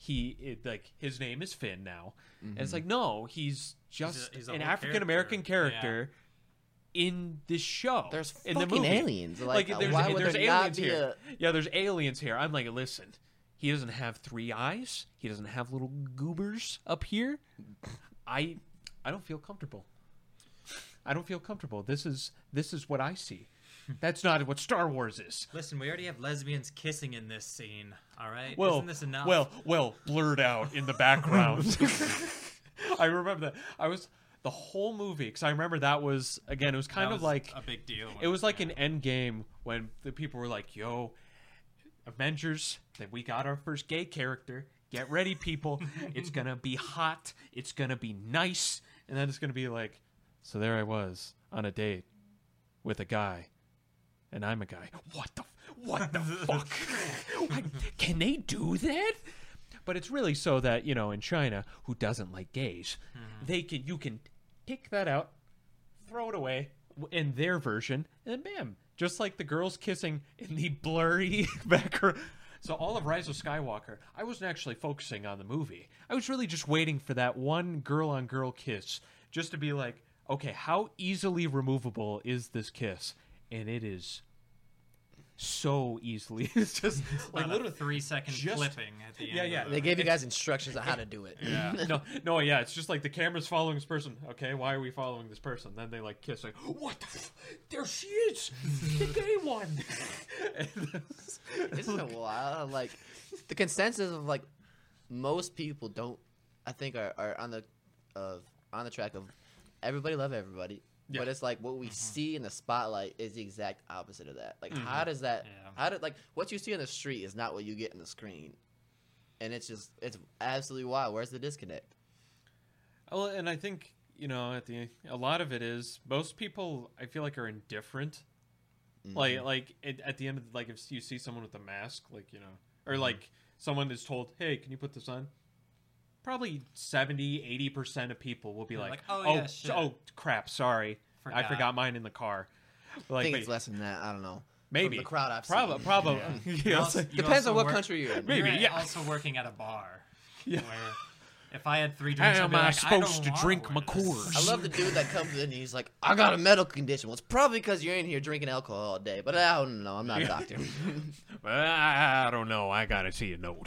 He it, like his name is Finn now, and it's like no, he's just he's a an African American character. character. In this show, There's in the fucking movie. aliens. Like, uh, there's, why would there's there not aliens be here. a? Yeah, there's aliens here. I'm like, listen, he doesn't have three eyes. He doesn't have little goobers up here. I, I don't feel comfortable. I don't feel comfortable. This is this is what I see. That's not what Star Wars is. Listen, we already have lesbians kissing in this scene. All right, Well, isn't this enough? well, well, blurred out in the background. I remember that. I was the whole movie because I remember that was again. It was kind That of was like a big deal. It was like an end game when the people were like, "Yo, Avengers, that we got our first gay character. Get ready, people. It's gonna be hot. It's gonna be nice." And then it's gonna be like, "So there I was on a date with a guy, and I'm a guy. What the what the fuck? What- Can they do that?" But it's really so that you know, in China, who doesn't like gays, mm-hmm. they can you can take that out, throw it away, in their version, and bam, just like the girls kissing in the blurry background. So all of Rise of Skywalker, I wasn't actually focusing on the movie. I was really just waiting for that one girl on girl kiss, just to be like, okay, how easily removable is this kiss? And it is so easily. It's just like About a literally three second just- clipping at the end. Yeah, of yeah. the- They gave you guys instructions on how to do it. yeah. no, no, yeah. It's just like the camera's following this person. Okay, why are we following this person? Then they like kiss. Like, what? The f- there she is, the gay one. And it's- Isn't it wild? Like the consensus of like most people don't, I think, are, are on the of on the track of everybody love everybody. Yeah. But it's like what we mm-hmm. see in the spotlight is the exact opposite of that. Like, Mm-hmm. how does that? Yeah. How did like what you see on the street is not what you get in the screen, and it's just it's absolutely wild. Where's the disconnect? well, and I think you know, at the a lot of it is most people. I feel like are indifferent. Like, mm-hmm. like at, at the end of like if you see someone with a mask, like you know, or mm-hmm. like someone is told, "Hey, can you put this on?" Probably 70, 80 percent of people will be like, like, "Oh, "Oh, yeah, shit." oh, crap, sorry, I Forgot." forgot mine in the car." I Like, think but- it's less than that. I don't know. Maybe From the crowd I've Probably, seen. probably. You Yeah, also- it's like- you Depends on what work- country you're in. Maybe, You're yeah. also working at a bar. Yeah. Where if I had three drinks, I'd am I like, supposed don't to drink wear my this. Coors? I love the dude that comes in and he's like, I got a medical condition. Well, it's probably because you're in here drinking alcohol all day. But I don't know. I'm not a doctor. I I don't know. I gotta see a note.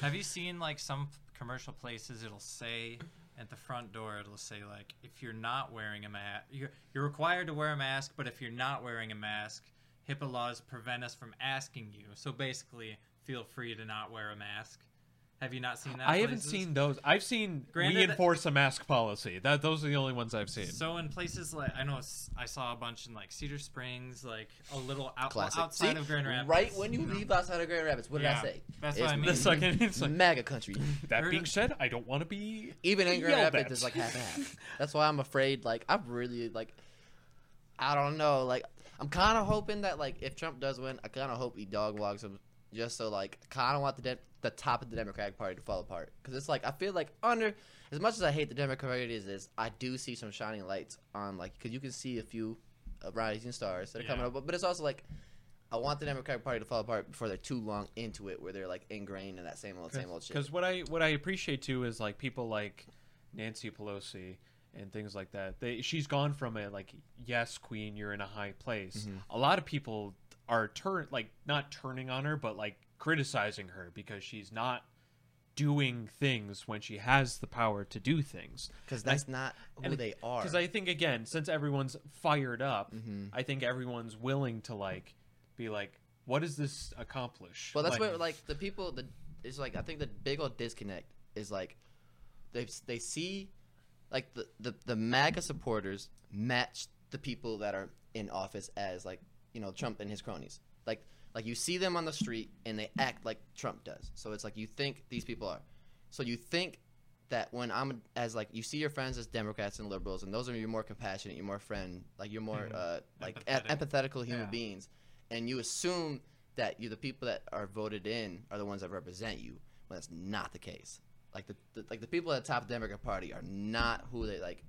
Have you seen like some commercial places? It'll say at the front door, it'll say like, if you're not wearing a mask, you're you're required to wear a mask. But if you're not wearing a mask, HIPAA laws prevent us from asking you. So basically, feel free to not wear a mask. Have you not seen that? I haven't seen those. I've seen Granted- we enforce a mask policy. That those are the only ones I've seen. So in places like I know I saw a bunch in like Cedar Springs, like a little out, Classic. outside See, of Grand Rapids. right when you leave outside of Grand Rapids, what did Yeah, I say? that's It's what I mean. the second it's like MAGA country. that being said, I don't want to be Even in Grand Rapids, at. it's like half half. That's why I'm afraid. Like I'm really like, I don't know. Like I'm kind of hoping that like if Trump does win, I kind of hope he dog walks him just so like kind of want the de- the top of the Democratic Party to fall apart because it's like I feel like under as much as I hate the Democratic Party as is, I do see some shining lights on like because you can see a few uh, rising stars that are coming up, but, but it's also like. I want the Democratic Party to fall apart before they're too long into it, where they're like ingrained in that same old, same old shit. Because what I what I appreciate too is like people like Nancy Pelosi and things like that. They she's gone from a like yes, queen, you're in a high place. Mm-hmm. A lot of people are turn like not turning on her, but like criticizing her because she's not doing things when she has the power to do things. Because that's not who they are. Because I think again, since everyone's fired up, Mm-hmm. I think everyone's willing to like be like, what does this accomplish? Well, that's like, what like the people. The it's like I think the big old disconnect is like they they see like the the the MAGA supporters match the people that are in office as like you know Trump and his cronies. Like like you see them on the street and they act like Trump does. So it's like you think these people are. So you think that when I'm as like you see your friends as Democrats and liberals, and those are your more compassionate, your more friend, like you're more uh, like Empathetic. empathetic. empathetical human Yeah. beings, and you assume that you the people that are voted in are the ones that represent you, when that's not the case. Like the, the like the people at the top of the Democrat Party are not who they like,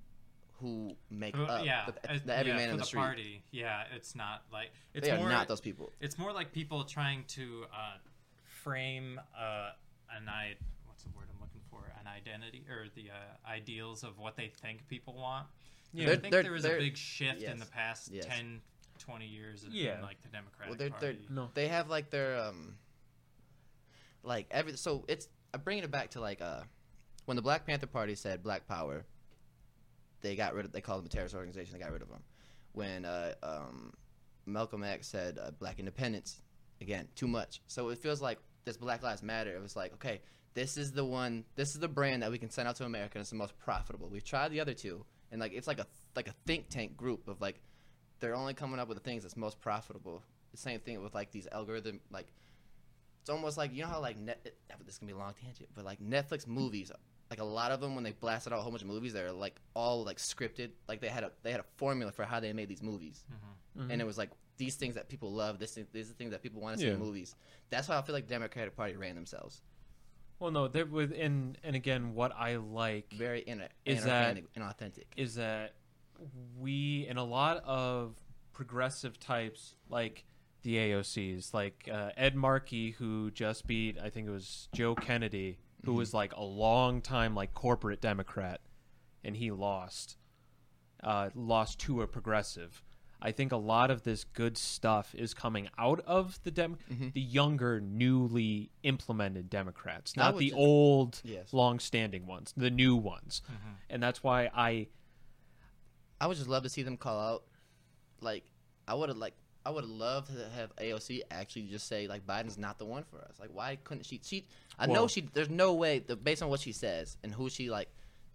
who make Who- up yeah, the, the every yeah, man in the, the street. party. Yeah, it's not like it's They are not those people. It's more like people trying to uh, frame uh, an i what's the word I'm looking for an identity or the uh, ideals of what they think people want. Yeah. I think they're- there was a big shift yes, in the past yes. 10, 20 years in, Yeah. in like the Democratic Well, they're, they're, Party. No. they have like their um, like every so it's I'm bringing it back to like uh, when the Black Panther Party said Black Power, they got rid of they called them a terrorist organization. They got rid of them. When uh, um, Malcolm X said uh, Black Independence, again too much. So it feels like this Black Lives Matter. It was like okay, this is the one, this is the brand that we can send out to America. and It's the most profitable. We've tried the other two, and like it's like a like a think tank group of like they're only coming up with the things that's most profitable. The same thing with like these algorithm like it's almost like you know how like net this can be a long tangent, but like Netflix movies, like a lot of them when they blasted out a whole bunch of movies, they're like all like scripted. Like they had a they had a formula for how they made these movies, and it was like these things that people love. This thing- these are things that people want to see in movies. That's why I feel like Democratic Party ran themselves. Well, no, they're within and again, what I like Very in Is that- inauthentic. is that we in a lot of progressive types like the AOCs, like uh, Ed Markey, who just beat I think it was Joe Kennedy, who was like a long time like corporate Democrat, and he lost, uh, lost to a progressive. I think a lot of this good stuff is coming out of the dem- the younger, newly implemented Democrats, not the just- old, Yes. long-standing ones, the new ones, and that's why I I would just love to see them call out. Like, I would have like, I would love to have AOC actually just say like Biden's not the one for us. Like, why couldn't she? She, I know she. There's no way. The, based on what she says and who she like,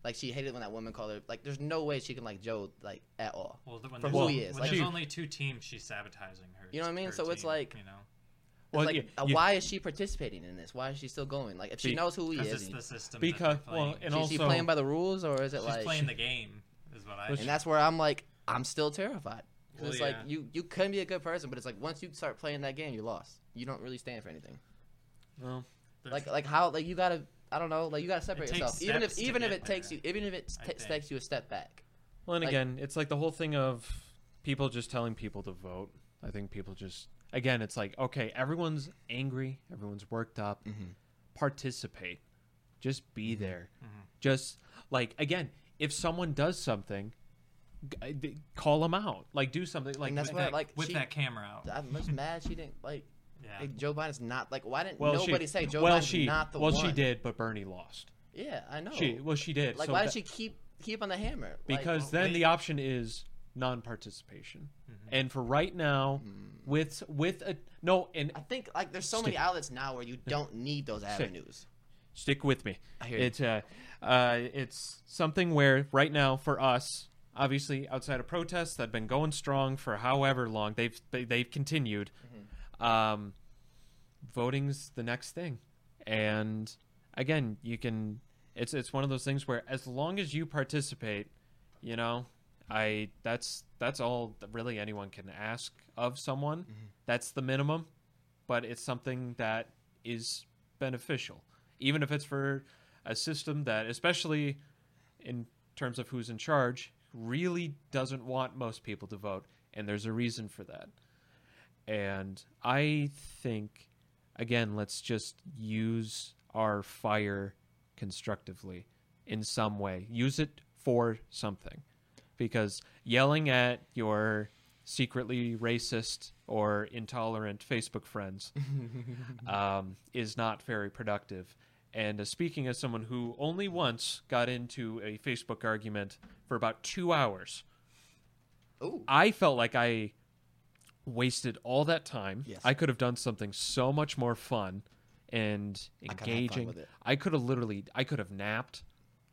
like she hated when that woman called her. Like, there's no way she can like Joe like at all. Well, the- when For there's, who he is. when Like, there's she- only two teams, she's sabotaging her. You know what I mean? her So it's like- you know, well, like, yeah, uh, you- why is she participating in this? Why is she still going? Like, if she Be- knows who he is, it's the system. Because- that they're well, and she, also- she playing by the rules, or is it she's like? playing the game, is what I. Well, and that's where I'm like, I'm still terrified. 'Cause Well, it's like you you can be a good person, but it's like once you start playing that game, you lost. You don't really stand for anything. well, like like how like you gotta I don't know like you gotta separate yourself even if even if it takes there, you even if it I t- think. takes you a step back. Well, and Like- again, it's like the whole thing of people just telling people to vote. I think people just again, it's like okay, everyone's angry, everyone's worked up. Participate, just be Mm-hmm. there. Just like again, if someone does something, g- d- call them out. Like do something. Like that's with why, that, like, with she- that camera out. I'm just mad she didn't like, Yeah. like Joe Biden's not like why didn't well, nobody she, say Joe well, Biden's she, not the well, one? Well, she did, but Bernie lost. Yeah, I know. She well, she did. like so why that- did she keep keep on the hammer? Because well, then wait. the option is non-participation Mm-hmm. and for right now with with a no and I think like there's so many outlets now where you don't need those avenues. stick with me I hear you. it's uh, uh it's something where right now for us obviously outside of protests that have been going strong for however long they've they, they've continued Mm-hmm. um voting's the next thing. And again you can it's it's one of those things where as long as you participate you know i that's that's all that really anyone can ask of someone. That's the minimum but it's something that is beneficial. Even if it's for a system that especially in terms of who's in charge really doesn't want most people to vote and there's a reason for that. And i think again let's just use our fire constructively in some way. Use it for something. Because yelling at your secretly racist or intolerant facebook friends um, is not very productive. And uh, speaking as someone who only once got into a facebook argument for about two hours Ooh. I felt like I wasted all that time. Yes. I could have done something so much more fun and I engaging. with it. I could have literally I could have napped.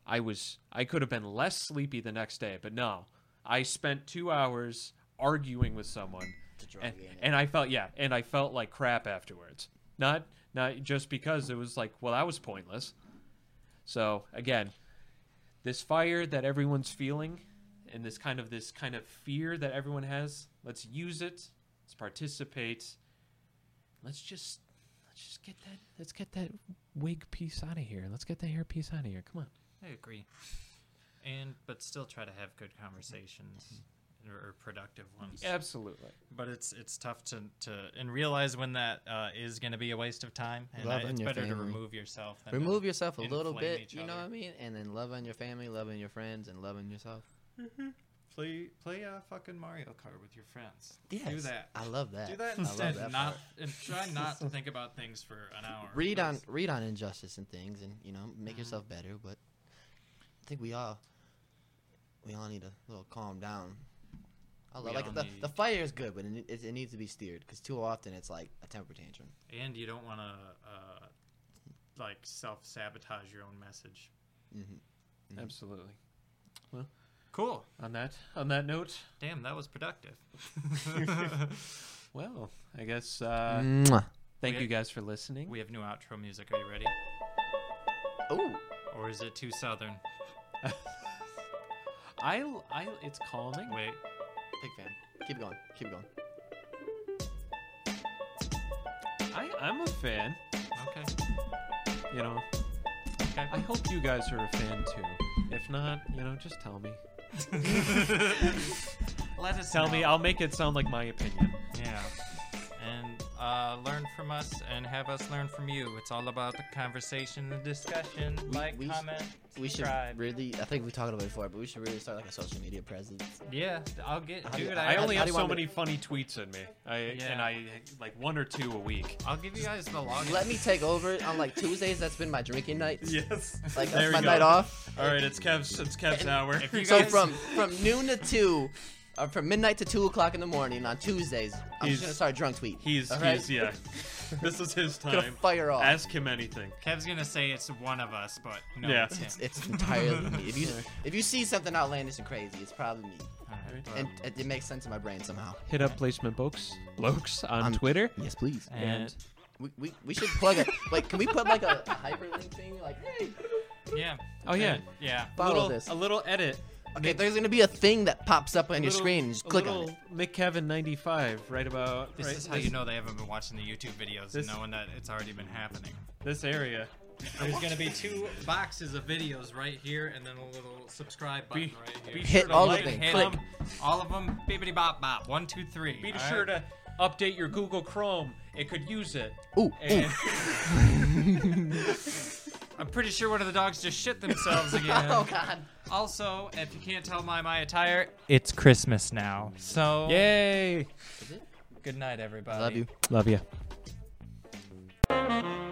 I was I could have been less sleepy the next day, but no. I spent 2 hours arguing with someone. And, and I felt yeah, and I felt like crap afterwards. Not not just because it was like, well, that was pointless. So, again, this fire that everyone's feeling and this kind of this kind of fear that everyone has let's use it. Let's participate. Let's just let's just get that let's get that wig piece out of here. Let's get the hair piece out of here. Come on. I agree. And but still try to have good conversations. Or, or productive ones. absolutely But it's it's tough to, to and realize when that uh, is going to be a waste of time. And Love I, it's your better to remove yourself. Than to remove yourself a little bit, you know other. what I mean, and then love on your family, love on your friends, and love on yourself. Play play a fucking Mario Kart with your friends. Yes, Do that. I love that. Do that I love instead. that not and try not to think about things for an hour. read on read on injustice and things, and you know make Mhm. yourself better. But I think we all we all need a little calm down. I love like the, need- the fire is good, but it, it, it needs to be steered because too often it's like a temper tantrum. and you don't want to uh, like self sabotage your own message. Mhm. absolutely Cool. on that on that note Damn, that was productive. well i guess uh Mwah. thank We- you guys for listening we have new outro music. Are you ready? Oh. Or is it too southern? i i it's calming Wait. Big fan. Keep going. Keep going. i i'm a fan Okay. you know Okay. i hope you guys are a fan too if not you know just tell me Let us Tell me. I'll make it sound like my opinion. Yeah. And uh, learn from us and have us learn from you. It's all about the conversation and discussion. We- like, we sh- comment, We should subscribe. really. I think we talked about it before, but we should really start like a social media presence. Yeah, I'll get. How do Dude, I I, only have so want me- many funny tweets in me. I Yeah. and I like one or two a week. I'll give you guys the login. Let me take over it on like Tuesdays. That's been my drinking nights. Yes. Like There that's we my go. night off. All right, it's Kev's. It's Kev's And hour. if you So guys- from from noon to two, or from midnight to two o'clock in the morning on Tuesdays, I'm He's- just gonna start a drunk tweet. He's all right? he's yeah. this is his time. gonna time. fire off. Ask him anything. Kev's gonna say it's one of us, but no, Yeah. it's him. It's, it's entirely me. If you if you see something outlandish and crazy, it's probably me, Alright, and it, it makes sense in my brain somehow. Hit up Placement Bokes. Lokes on I'm- Twitter. Yes, please. and We, we, we should plug it. Like, can we put like a, a hyperlink thing? Like, hey. yeah. Oh, yeah. And- yeah. Follow little, this. A little edit. Okay, there's gonna be a thing that pops up on your Little- screen. And just a click on little it. McKevin95, right about This right, is how you know they haven't been watching the YouTube videos This- and knowing that it's already been happening. this area. There's gonna be two boxes of videos right here, and then a little subscribe button Be, right here. be Hit sure to all like, of them. Hit Click. 'em, all of them, bibbity bop bop. One, two, three. Be all sure right? to update your Google Chrome. It could use it. Ooh, ooh. I'm pretty sure one of the dogs just shit themselves again. Oh God. Also, if you can't tell by my attire, it's Christmas now. So yay! Good night, everybody. Love you. Love you.